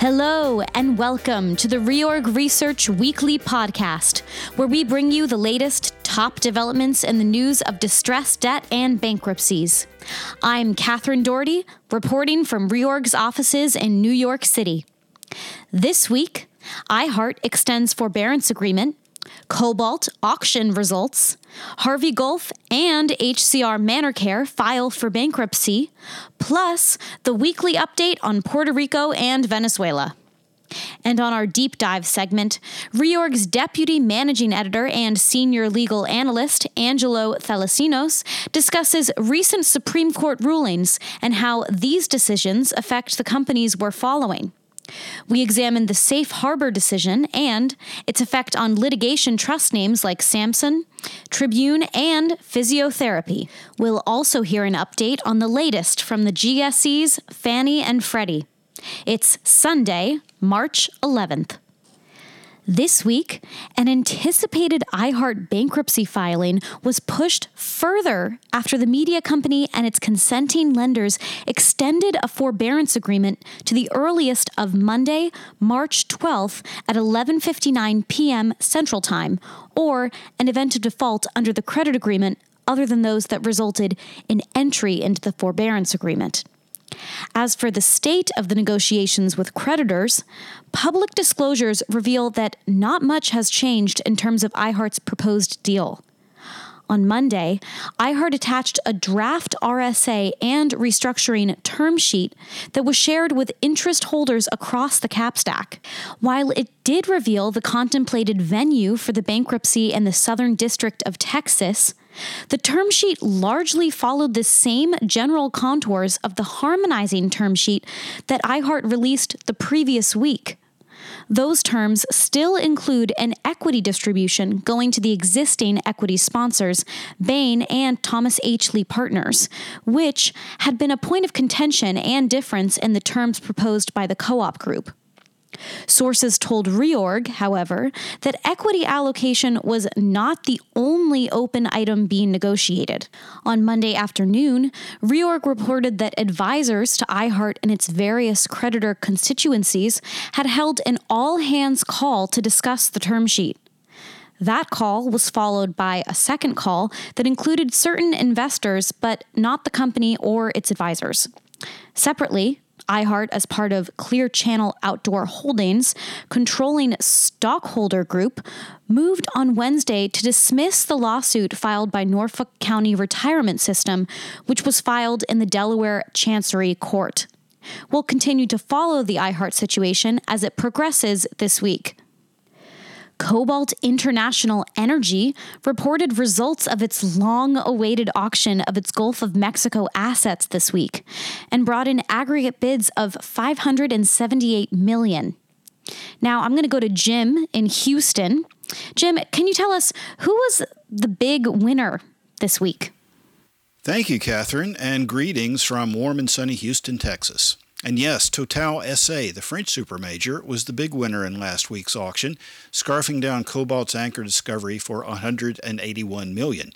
Hello, and welcome to the Reorg Research Weekly Podcast, where we bring you the latest top developments in the news of distressed debt and bankruptcies. I'm Catherine Doherty, reporting from Reorg's offices in New York City. This week, iHeart extends forbearance agreement Cobalt auction results, Harvey Gulf and HCR ManorCare file for bankruptcy, plus the weekly update on Puerto Rico and Venezuela. And on our deep dive segment, Reorg's deputy managing editor and senior legal analyst, Angelo Thalassinos, discusses recent Supreme Court rulings and how these decisions affect the companies we're following. We examined the safe harbor decision and its effect on litigation trust names like Samson, Tribune, and Physiotherapy. We'll also hear an update on the latest from the GSEs Fannie and Freddie. It's Sunday, March 11th. This week, an anticipated iHeart bankruptcy filing was pushed further after the media company and its consenting lenders extended a forbearance agreement to the earliest of Monday, March 12th at 11:59 p.m. Central Time, or an event of default under the credit agreement other than those that resulted in entry into the forbearance agreement. As for the state of the negotiations with creditors, public disclosures reveal that not much has changed in terms of iHeart's proposed deal. On Monday, iHeart attached a draft RSA and restructuring term sheet that was shared with interest holders across the cap stack. While it did reveal the contemplated venue for the bankruptcy in the Southern District of Texas, the term sheet largely followed the same general contours of the harmonizing term sheet that iHeart released the previous week. Those terms still include an equity distribution going to the existing equity sponsors, Bain and Thomas H. Lee Partners, which had been a point of contention and difference in the terms proposed by the co op group. Sources told Reorg, however, that equity allocation was not the only open item being negotiated. On Monday afternoon, Reorg reported that advisors to iHeart and its various creditor constituencies had held an all hands call to discuss the term sheet. That call was followed by a second call that included certain investors, but not the company or its advisors. Separately, iHeart, as part of Clear Channel Outdoor Holdings, controlling stockholder group, moved on Wednesday to dismiss the lawsuit filed by Norfolk County Retirement System, which was filed in the Delaware Chancery Court. We'll continue to follow the iHeart situation as it progresses this week. Cobalt International Energy reported results of its long awaited auction of its Gulf of Mexico assets this week and brought in aggregate bids of 578 million. Now, I'm going to go to Jim in Houston. Jim, can you tell us who was the big winner this week? Thank you, Catherine, and greetings from warm and sunny Houston, Texas. And yes, Total SA, the French supermajor, was the big winner in last week's auction, scarfing down Cobalt's anchor discovery for 181 million.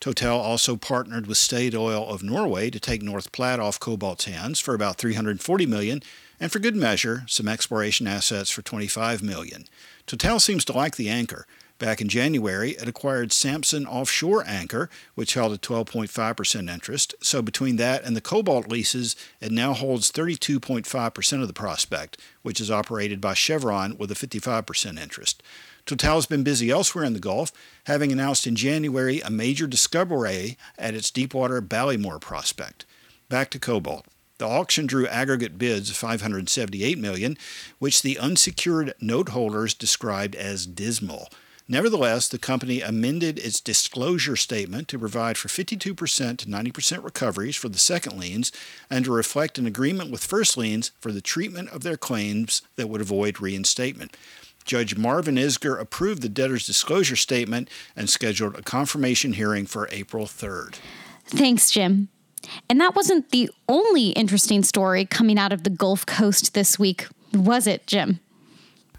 Total also partnered with Statoil of Norway to take North Platte off Cobalt's hands for about 340 million, and for good measure, some exploration assets for 25 million. Total seems to like the anchor. Back in January, it acquired Samson Offshore Anchor, which held a 12.5% interest. So between that and the Cobalt leases, it now holds 32.5% of the prospect, which is operated by Chevron with a 55% interest. Total's been busy elsewhere in the Gulf, having announced in January a major discovery at its deepwater Ballymore prospect. Back to Cobalt. The auction drew aggregate bids of 578 million, which the unsecured note holders described as dismal. Nevertheless, the company amended its disclosure statement to provide for 52% to 90% recoveries for the second liens and to reflect an agreement with first liens for the treatment of their claims that would avoid reinstatement. Judge Marvin Isgur approved the debtor's disclosure statement and scheduled a confirmation hearing for April 3rd. Thanks, Jim. And that wasn't the only interesting story coming out of the Gulf Coast this week, was it, Jim?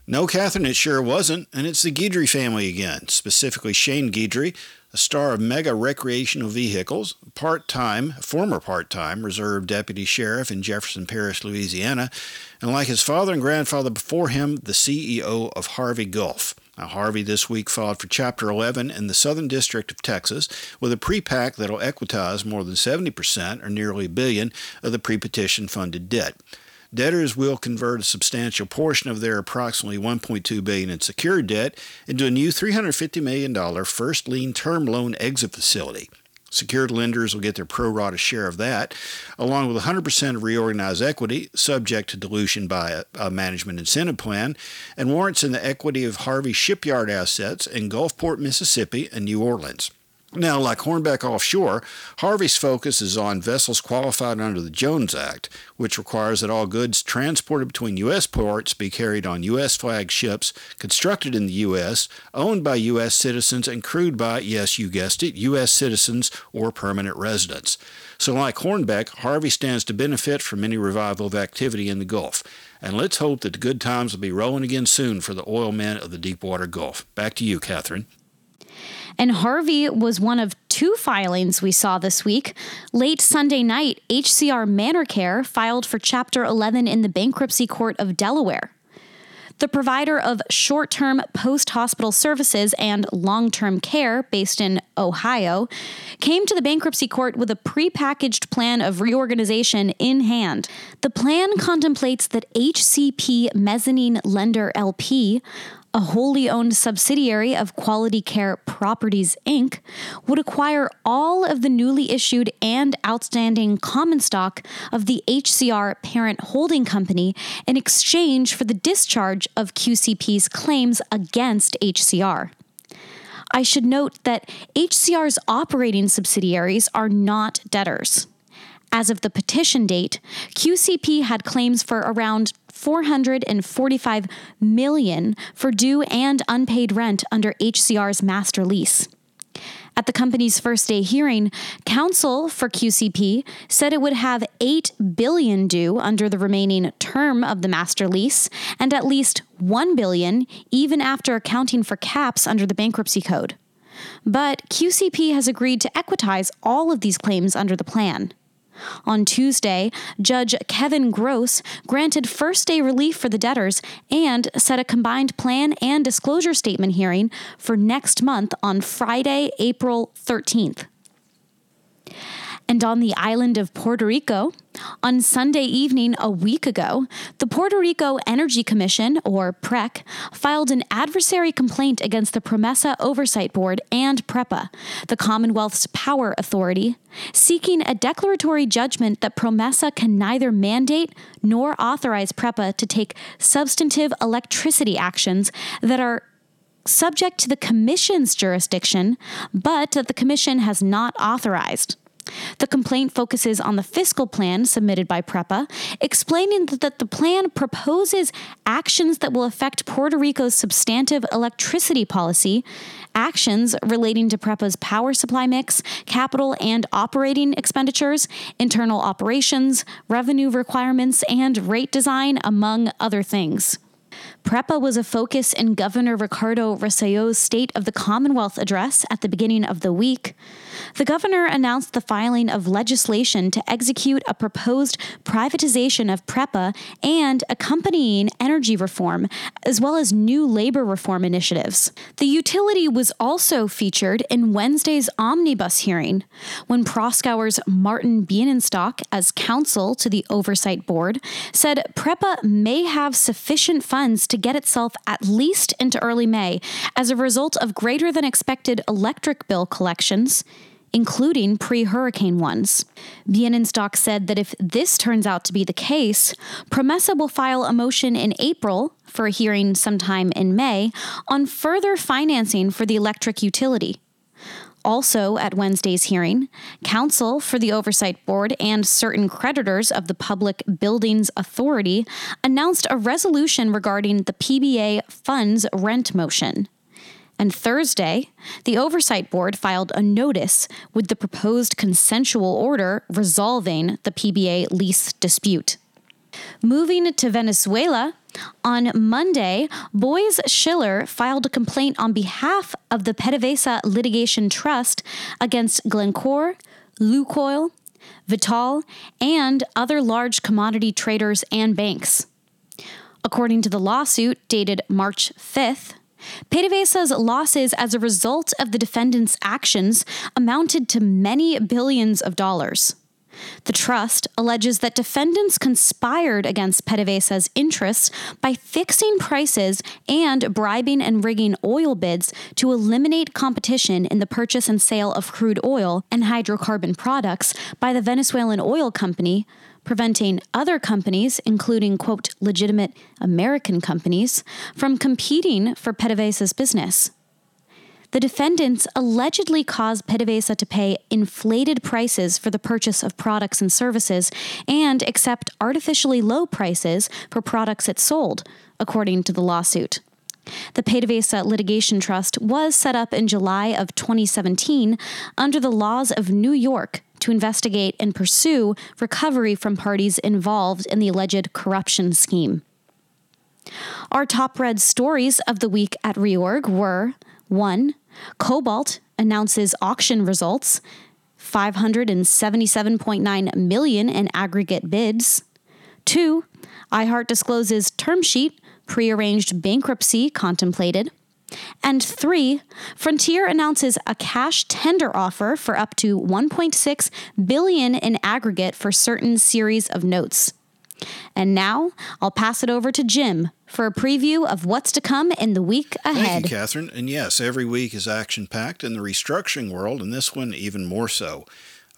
No, Catherine, it sure wasn't, and it's the Guidry family again, specifically Shane Guidry, a star of mega recreational vehicles, part time, former part time reserve deputy sheriff in Jefferson Parish, Louisiana, and like his father and grandfather before him, the CEO of Harvey Gulf. Now, Harvey this week filed for Chapter 11 in the Southern District of Texas with a pre-PAC that'll equitize more than 70%, or nearly a billion, of the pre-petition funded debt. Debtors will convert a substantial portion of their approximately 1.2 billion in secured debt into a new 350 million dollar first lien term loan exit facility. Secured lenders will get their pro rata share of that, along with 100% of reorganized equity, subject to dilution by a, a, management incentive plan, and warrants in the equity of Harvey shipyard assets in Gulfport, Mississippi, and New Orleans. Now, like Hornbeck Offshore, Harvey's focus is on vessels qualified under the Jones Act, which requires that all goods transported between U.S. ports be carried on U.S. flagged ships constructed in the U.S., owned by U.S. citizens, and crewed by, yes, you guessed it, U.S. citizens or permanent residents. So, like Hornbeck, Harvey stands to benefit from any revival of activity in the Gulf. And let's hope that the good times will be rolling again soon for the oil men of the Deepwater Gulf. Back to you, Catherine. And Harvey was one of two filings we saw this week. Late Sunday night, HCR ManorCare filed for Chapter 11 in the Bankruptcy Court of Delaware. The provider of short term post hospital services and long term care based in Ohio came to the bankruptcy court with a prepackaged plan of reorganization in hand. The plan contemplates that HCP Mezzanine Lender LP a wholly owned subsidiary of Quality Care Properties Inc., would acquire all of the newly issued and outstanding common stock of the HCR parent holding company in exchange for the discharge of QCP's claims against HCR. I should note that HCR's operating subsidiaries are not debtors. As of the petition date, QCP had claims for around 445 million for due and unpaid rent under HCR's master lease. At the company's first day hearing, counsel for QCP said it would have 8 billion due under the remaining term of the master lease and at least 1 billion even after accounting for caps under the bankruptcy code. But QCP has agreed to equitize all of these claims under the plan. On Tuesday, Judge Kevin Gross granted first day relief for the debtors and set a combined plan and disclosure statement hearing for next month on Friday, April 13th. And on the island of Puerto Rico, on Sunday evening a week ago, the Puerto Rico Energy Commission, or PREC, filed an adversary complaint against the PROMESA Oversight Board and PREPA, the Commonwealth's power authority, seeking a declaratory judgment that PROMESA can neither mandate nor authorize PREPA to take substantive electricity actions that are subject to the Commission's jurisdiction, but that the Commission has not authorized. The complaint focuses on the fiscal plan submitted by PREPA, explaining that the plan proposes actions that will affect Puerto Rico's substantive electricity policy, actions relating to PREPA's power supply mix, capital and operating expenditures, internal operations, revenue requirements, and rate design, among other things. PREPA was a focus in Governor Ricardo Rossello's State of the Commonwealth address at the beginning of the week. The governor announced the filing of legislation to execute a proposed privatization of PREPA and accompanying energy reform, as well as new labor reform initiatives. The utility was also featured in Wednesday's omnibus hearing, when Proskauer's Martin Bienenstock, as counsel to the Oversight Board, said PREPA may have sufficient funds to get itself at least into early May as a result of greater than expected electric bill collections including pre hurricane ones. Bienenstock said that if this turns out to be the case, Promesa will file a motion in April for a hearing sometime in May on further financing for the electric utility. Also, at Wednesday's hearing, counsel for the Oversight Board and certain creditors of the Public Buildings Authority announced a resolution regarding the PBA funds rent motion. And Thursday, the Oversight Board filed a notice with the proposed consensual order resolving the PBA lease dispute. Moving to Venezuela, on Monday, Boies Schiller filed a complaint on behalf of the PDVSA Litigation Trust against Glencore, Lukoil, Vitol, and other large commodity traders and banks. According to the lawsuit dated March 5th, PDVSA's losses as a result of the defendant's actions amounted to many billions of dollars. The trust alleges that defendants conspired against PDVSA's interests by fixing prices and bribing and rigging oil bids to eliminate competition in the purchase and sale of crude oil and hydrocarbon products by the Venezuelan oil company, preventing other companies, including, quote, legitimate American companies, from competing for PDVSA's business. The defendants allegedly caused PDVSA to pay inflated prices for the purchase of products and services and accept artificially low prices for products it sold, according to the lawsuit. The PDVSA Litigation Trust was set up in July of 2017 under the laws of New York to investigate and pursue recovery from parties involved in the alleged corruption scheme. Our top read stories of the week at Reorg were 1. Cobalt announces auction results 577.9 million in aggregate bids. 2. iHeart discloses term sheet prearranged bankruptcy contemplated. And 3. Frontier announces a cash tender offer for up to 1.6 billion in aggregate for certain series of notes. And now I'll pass it over to Jim for a preview of what's to come in the week ahead. Thank you, Catherine. And yes, every week is action packed in the restructuring world, and this one even more so.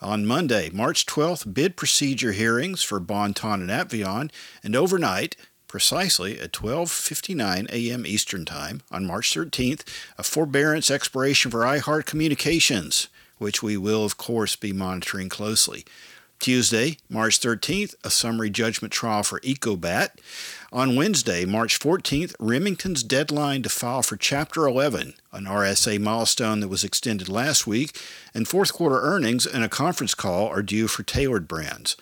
On Monday, March 12th, bid procedure hearings for Bon-Ton and Apvion, and overnight, precisely at 12:59 a.m. Eastern Time on March 13th, a forbearance expiration for iHeart Communications, which we will of course be monitoring closely. Tuesday, March 13th, a summary judgment trial for Ecobat. On Wednesday, March 14th, Remington's deadline to file for Chapter 11, an RSA milestone that was extended last week, and fourth quarter earnings and a conference call are due for tailored brands.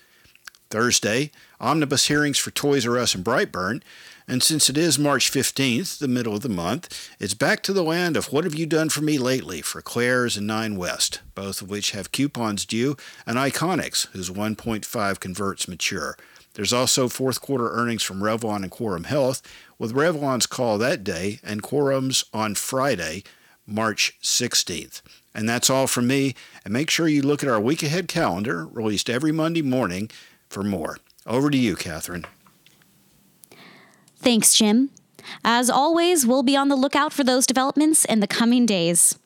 Thursday, omnibus hearings for Toys R Us and Brightburn. And since it is March 15th, the middle of the month, it's back to the land of What Have You Done For Me Lately for Claire's and Nine West, both of which have coupons due, and Iconix, whose 1.5 converts mature. There's also fourth quarter earnings from Revlon and Quorum Health, with Revlon's call that day and Quorum's on Friday, March 16th. And that's all from me. And make sure you look at our week ahead calendar, released every Monday morning, for more. Over to you, Catherine. Thanks, Jim. As always, we'll be on the lookout for those developments in the coming days.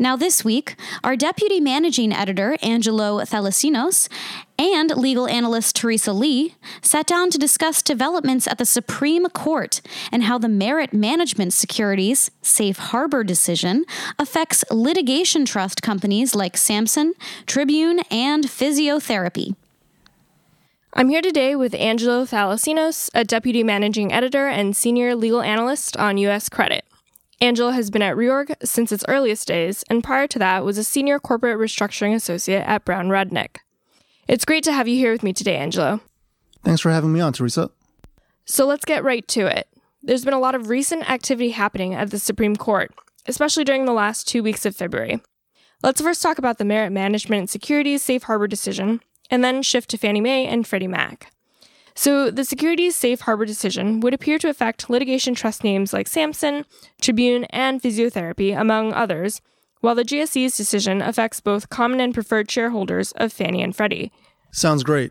Now, this week, our deputy managing editor, Angelo Thalassinos, and legal analyst Teresa Lee sat down to discuss developments at the Supreme Court and how the Merit Management Securities Safe Harbor decision affects litigation trust companies like Samson, Tribune, and Physiotherapy. I'm here today with Angelo Thalassinos, a deputy managing editor and senior legal analyst on U.S. credit. Angelo has been at Reorg since its earliest days, and prior to that was a senior corporate restructuring associate at Brown Rudnick. It's great to have you here with me today, Angelo. Thanks for having me on, Teresa. So let's get right to it. There's been a lot of recent activity happening at the Supreme Court, especially during the last two weeks of February. Let's first talk about the Merit Management and Securities Safe Harbor decision, and then shift to Fannie Mae and Freddie Mac. So, the securities safe harbor decision would appear to affect litigation trust names like Samson, Tribune, and Physiotherapy, among others, while the GSE's decision affects both common and preferred shareholders of Fannie and Freddie. Sounds great.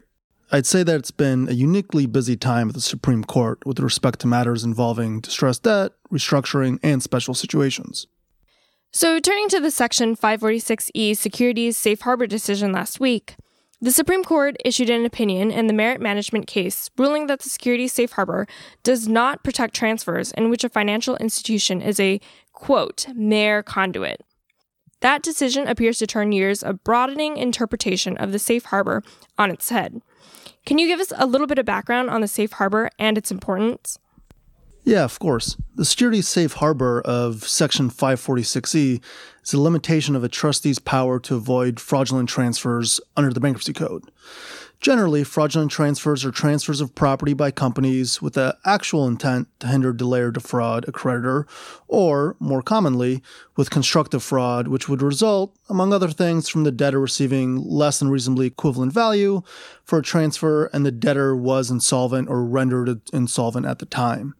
I'd say that it's been a uniquely busy time at the Supreme Court with respect to matters involving distressed debt, restructuring, and special situations. So, turning to the Section 546E Securities Safe Harbor decision last week, the Supreme Court issued an opinion in the merit management case ruling that the security safe harbor does not protect transfers in which a financial institution is a, quote, mere conduit. That decision appears to turn years of broadening interpretation of the safe harbor on its head. Can you give us a little bit of background on the safe harbor and its importance? Yeah, of course. The security safe harbor of Section 546E is a limitation of a trustee's power to avoid fraudulent transfers under the Bankruptcy Code. Generally, fraudulent transfers are transfers of property by companies with the actual intent to hinder, delay, or defraud a creditor, or, more commonly, with constructive fraud, which would result, among other things, from the debtor receiving less than reasonably equivalent value for a transfer and the debtor was insolvent or rendered insolvent at the time.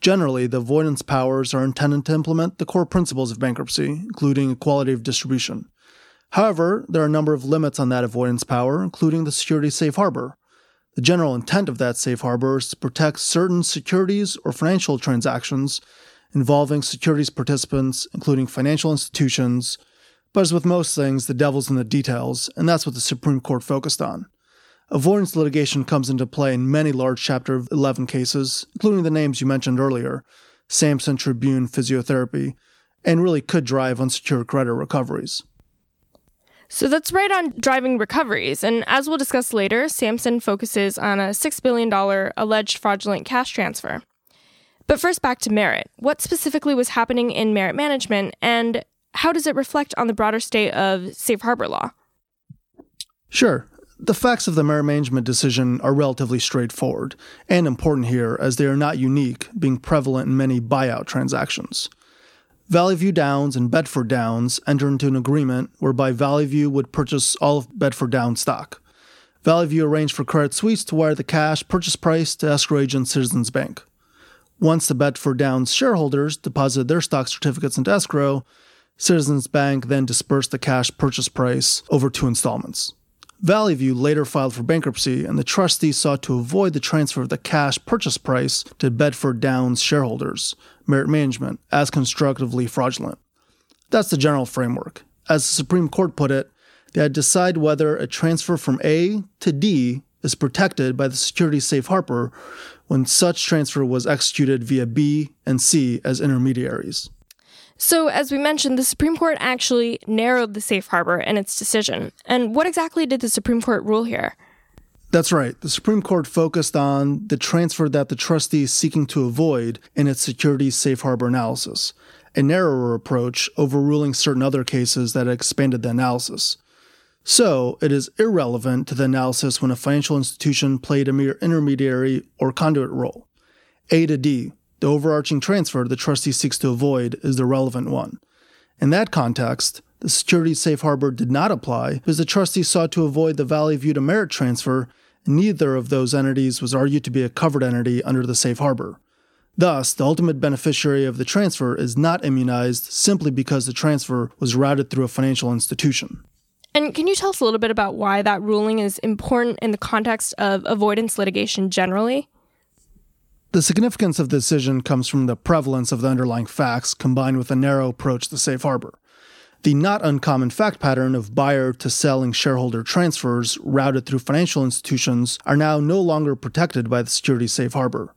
Generally, the avoidance powers are intended to implement the core principles of bankruptcy, including equality of distribution. However, there are a number of limits on that avoidance power, including the security safe harbor. The general intent of that safe harbor is to protect certain securities or financial transactions involving securities participants, including financial institutions. But as with most things, the devil's in the details, and that's what the Supreme Court focused on. Avoidance litigation comes into play in many large Chapter 11 cases, including the names you mentioned earlier Samson Tribune Physiotherapy, and really could drive unsecured credit recoveries. So that's right on driving recoveries. And as we'll discuss later, Samson focuses on a $6 billion alleged fraudulent cash transfer. But first, back to Merit. What specifically was happening in Merit management, and how does it reflect on the broader state of safe harbor law? Sure. The facts of the Merit management decision are relatively straightforward and important here as they are not unique, being prevalent in many buyout transactions. Valley View Downs and Bedford Downs entered into an agreement whereby Valley View would purchase all of Bedford Downs stock. Valley View arranged for Credit Suisse to wire the cash purchase price to escrow agent Citizens Bank. Once the Bedford Downs shareholders deposited their stock certificates into escrow, Citizens Bank then dispersed the cash purchase price over two installments. Valley View later filed for bankruptcy, and the trustee sought to avoid the transfer of the cash purchase price to Bedford Downs shareholders, Merit Management, as constructively fraudulent. That's the general framework. As the Supreme Court put it, they had to decide whether a transfer from A to D is protected by the security safe harbor when such transfer was executed via B and C as intermediaries. So, as we mentioned, the Supreme Court actually narrowed the safe harbor in its decision. And what exactly did the Supreme Court rule here? That's right. The Supreme Court focused on the transfer that the trustee is seeking to avoid in its securities safe harbor analysis, a narrower approach overruling certain other cases that expanded the analysis. So, it is irrelevant to the analysis when a financial institution played a mere intermediary or conduit role. A to D, the overarching transfer the trustee seeks to avoid is the relevant one. In that context, the security safe harbor did not apply because the trustee sought to avoid the Valley View to Merit transfer, and neither of those entities was argued to be a covered entity under the safe harbor. Thus, the ultimate beneficiary of the transfer is not immunized simply because the transfer was routed through a financial institution. And can you tell us a little bit about why that ruling is important in the context of avoidance litigation generally? The significance of the decision comes from the prevalence of the underlying facts combined with a narrow approach to safe harbor. The not uncommon fact pattern of buyer to selling shareholder transfers routed through financial institutions are now no longer protected by the security safe harbor.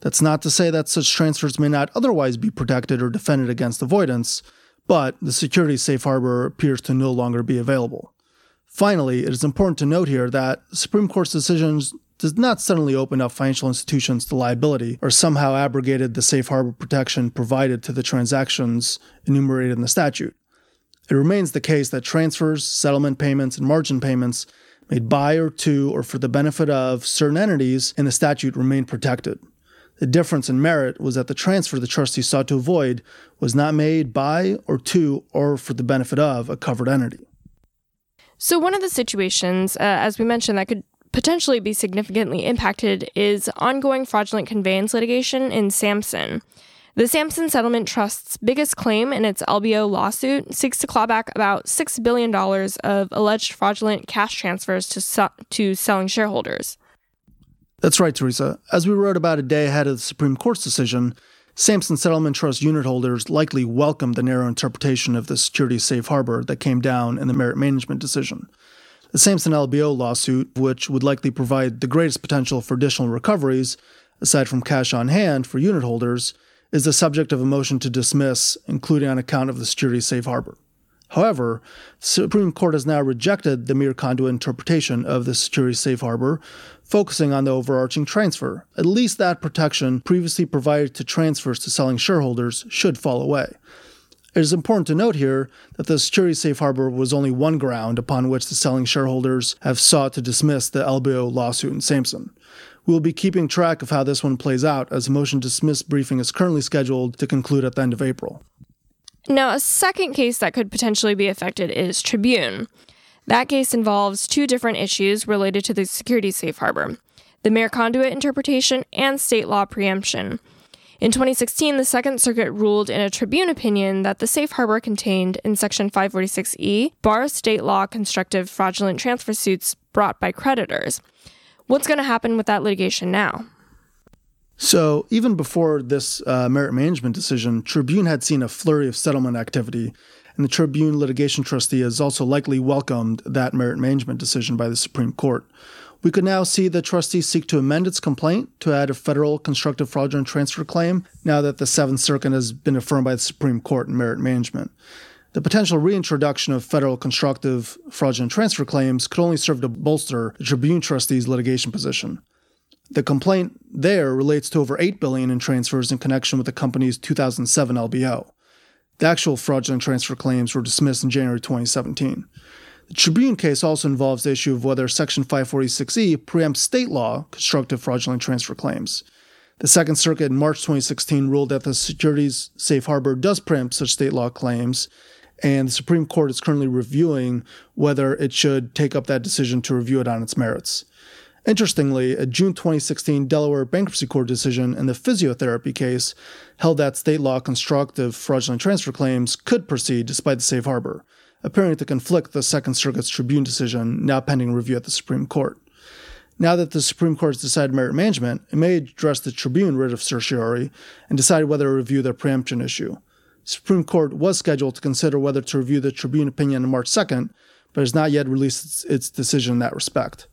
That's not to say that such transfers may not otherwise be protected or defended against avoidance, but the security safe harbor appears to no longer be available. Finally, it is important to note here that Supreme Court's decisions does not suddenly open up financial institutions to liability or somehow abrogated the safe harbor protection provided to the transactions enumerated in the statute. It remains the case that transfers, settlement payments, and margin payments made by or to or for the benefit of certain entities in the statute remain protected. The difference in merit was that the transfer the trustee sought to avoid was not made by or to or for the benefit of a covered entity. So, one of the situations, uh, as we mentioned, that could potentially be significantly impacted is ongoing fraudulent conveyance litigation in Samson. The Samson Settlement Trust's biggest claim in its LBO lawsuit seeks to claw back about $6 billion of alleged fraudulent cash transfers to, to selling shareholders. That's right, Teresa. As we wrote about a day ahead of the Supreme Court's decision, Samson Settlement Trust unit holders likely welcomed the narrow interpretation of the security safe harbor that came down in the merit management decision. The Samson LBO lawsuit, which would likely provide the greatest potential for additional recoveries, aside from cash on hand for unit holders, is the subject of a motion to dismiss, including on account of the security safe harbor. However, the Supreme Court has now rejected the mere conduit interpretation of the security safe harbor, focusing on the overarching transfer. At least that protection previously provided to transfers to selling shareholders should fall away. It is important to note here that the security safe harbor was only one ground upon which the selling shareholders have sought to dismiss the LBO lawsuit in Samson. We will be keeping track of how this one plays out as a motion to dismiss briefing is currently scheduled to conclude at the end of April. Now, a second case that could potentially be affected is Tribune. That case involves two different issues related to the security safe harbor the mere conduit interpretation and state law preemption. In 2016, the Second Circuit ruled in a Tribune opinion that the safe harbor contained in Section 546E bars state law constructive fraudulent transfer suits brought by creditors. What's going to happen with that litigation now? So, even before this uh, merit management decision, Tribune had seen a flurry of settlement activity, and the Tribune litigation trustee has also likely welcomed that merit management decision by the Supreme Court. We could now see the trustee seek to amend its complaint to add a federal constructive fraudulent transfer claim now that the Seventh Circuit has been affirmed by the Supreme Court in merit management. The potential reintroduction of federal constructive fraudulent transfer claims could only serve to bolster the Tribune trustee's litigation position. The complaint there relates to over 8 billion in transfers in connection with the company's 2007 LBO. The actual fraudulent transfer claims were dismissed in January 2017. The Tribune case also involves the issue of whether Section 546E preempts state law constructive fraudulent transfer claims. The Second Circuit in March 2016 ruled that the securities safe harbor does preempt such state law claims, and the Supreme Court is currently reviewing whether it should take up that decision to review it on its merits. Interestingly, a June 2016 Delaware Bankruptcy Court decision in the physiotherapy case held that state law constructive fraudulent transfer claims could proceed despite the safe harbor appearing to conflict the Second Circuit's Tribune decision, now pending review at the Supreme Court. Now that the Supreme Court has decided merit management, it may address the Tribune writ of certiorari and decide whether to review the preemption issue. The Supreme Court was scheduled to consider whether to review the Tribune opinion on March 2nd, but has not yet released its, its decision in that respect.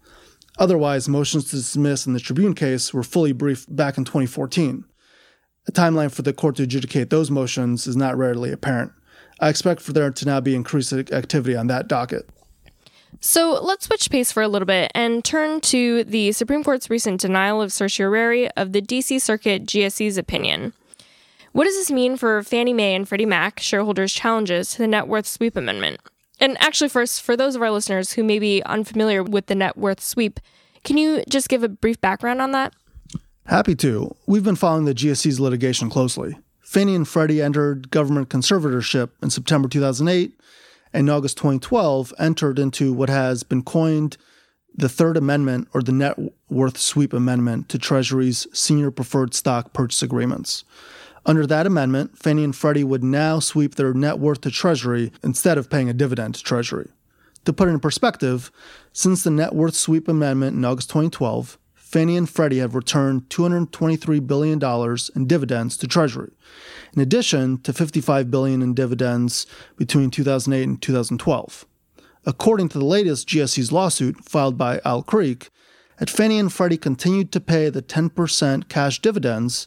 Otherwise, motions to dismiss in the Tribune case were fully briefed back in 2014. A timeline for the court to adjudicate those motions is not readily apparent. I expect for there to now be increased activity on that docket. So let's switch pace for a little bit and turn to the Supreme Court's recent denial of certiorari of the DC Circuit GSE's opinion. What does this mean for Fannie Mae and Freddie Mac shareholders' challenges to the net worth sweep amendment? And actually, first, for those of our listeners who may be unfamiliar with the net worth sweep, can you just give a brief background on that? Happy to. We've been following the GSE's litigation closely. Fannie and Freddie entered government conservatorship in September 2008, and in August 2012 entered into what has been coined the Third Amendment or the Net Worth Sweep Amendment to Treasury's senior preferred stock purchase agreements. Under that amendment, Fannie and Freddie would now sweep their net worth to Treasury instead of paying a dividend to Treasury. To put it in perspective, since the Net Worth Sweep Amendment in August 2012, Fannie and Freddie have returned $223 billion in dividends to Treasury, in addition to 55 billion in dividends between 2008 and 2012. According to the latest GSE's lawsuit filed by Owl Creek, had Fannie and Freddie continued to pay the 10% cash dividends,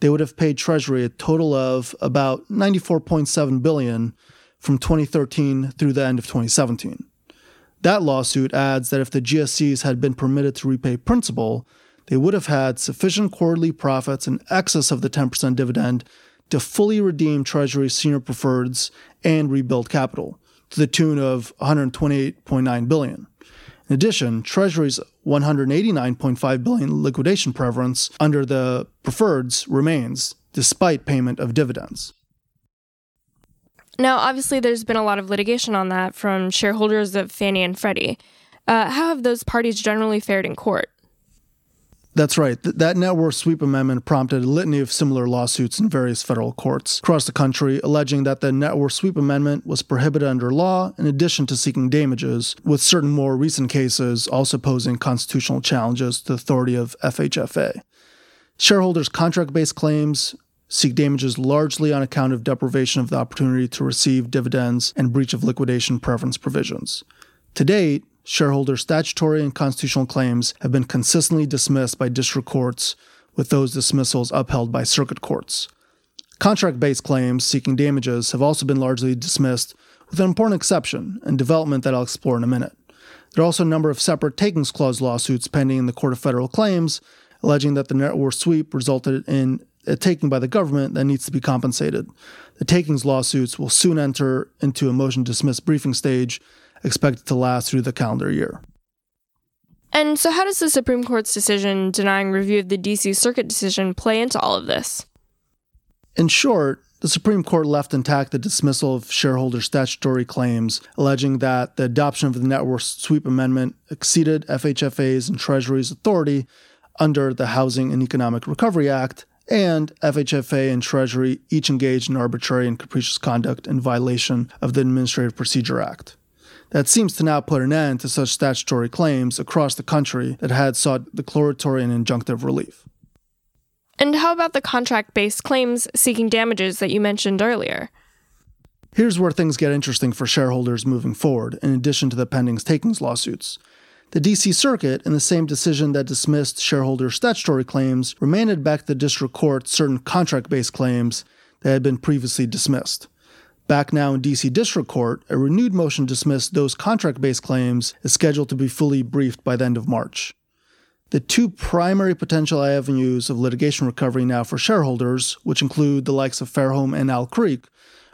they would have paid Treasury a total of about 94.7 billion from 2013 through the end of 2017. That lawsuit adds that if the GSEs had been permitted to repay principal, they would have had sufficient quarterly profits in excess of the 10% dividend to fully redeem Treasury senior preferreds and rebuild capital to the tune of 128.9 billion. In addition, Treasury's 189.5 billion liquidation preference under the preferreds remains despite payment of dividends. Now, obviously, there's been a lot of litigation on that from shareholders of Fannie and Freddie. Uh, how have those parties generally fared in court? That's right. Th- that net worth sweep amendment prompted a litany of similar lawsuits in various federal courts across the country, alleging that the net worth sweep amendment was prohibited under law, in addition to seeking damages, with certain more recent cases also posing constitutional challenges to the authority of FHFA. Shareholders' contract based claims seek damages largely on account of deprivation of the opportunity to receive dividends and breach of liquidation preference provisions. To date, shareholder statutory and constitutional claims have been consistently dismissed by district courts, with those dismissals upheld by circuit courts. Contract based claims seeking damages have also been largely dismissed, with an important exception and development that I'll explore in a minute. There are also a number of separate takings clause lawsuits pending in the Court of Federal Claims, alleging that the net worth sweep resulted in a taking by the government that needs to be compensated. The takings lawsuits will soon enter into a motion to dismiss briefing stage, expected to last through the calendar year. And so, how does the Supreme Court's decision denying review of the DC Circuit decision play into all of this? In short, the Supreme Court left intact the dismissal of shareholder statutory claims, alleging that the adoption of the net worth sweep amendment exceeded FHFA's and Treasury's authority under the Housing and Economic Recovery Act, and FHFA and Treasury each engaged in arbitrary and capricious conduct in violation of the Administrative Procedure Act. That seems to now put an end to such statutory claims across the country that had sought declaratory and injunctive relief. And how about the contract based claims seeking damages that you mentioned earlier? Here's where things get interesting for shareholders moving forward, in addition to the pending takings lawsuits. The DC Circuit, in the same decision that dismissed shareholder statutory claims, remanded back to the district court certain contract based claims that had been previously dismissed. Back now in DC District Court, a renewed motion to dismiss those contract based claims is scheduled to be fully briefed by the end of March. The two primary potential avenues of litigation recovery now for shareholders, which include the likes of Fairholme and Owl Creek,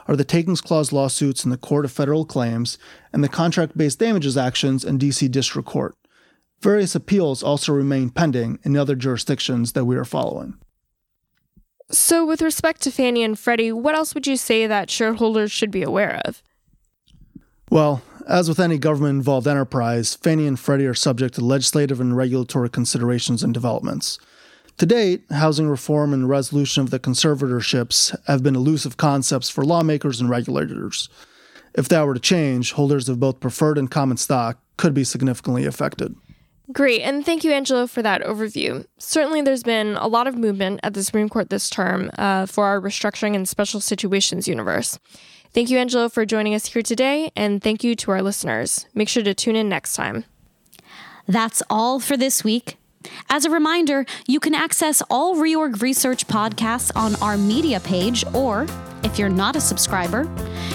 are the Takings Clause lawsuits in the Court of Federal Claims and the contract based damages actions in D.C. District Court. Various appeals also remain pending in other jurisdictions that we are following. So, with respect to Fannie and Freddie, what else would you say that shareholders should be aware of? Well, as with any government involved enterprise, Fannie and Freddie are subject to legislative and regulatory considerations and developments. To date, housing reform and resolution of the conservatorships have been elusive concepts for lawmakers and regulators. If that were to change, holders of both preferred and common stock could be significantly affected. Great, and thank you, Angelo, for that overview. Certainly, there's been a lot of movement at the Supreme Court this term uh, for our restructuring and special situations universe. Thank you, Angelo, for joining us here today, and thank you to our listeners. Make sure to tune in next time. That's all for this week. As a reminder, you can access all Reorg Research podcasts on our media page, or if you're not a subscriber,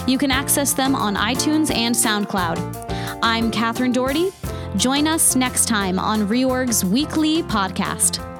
you can access them on iTunes and SoundCloud. I'm Catherine Doherty. Join us next time on Reorg's weekly podcast.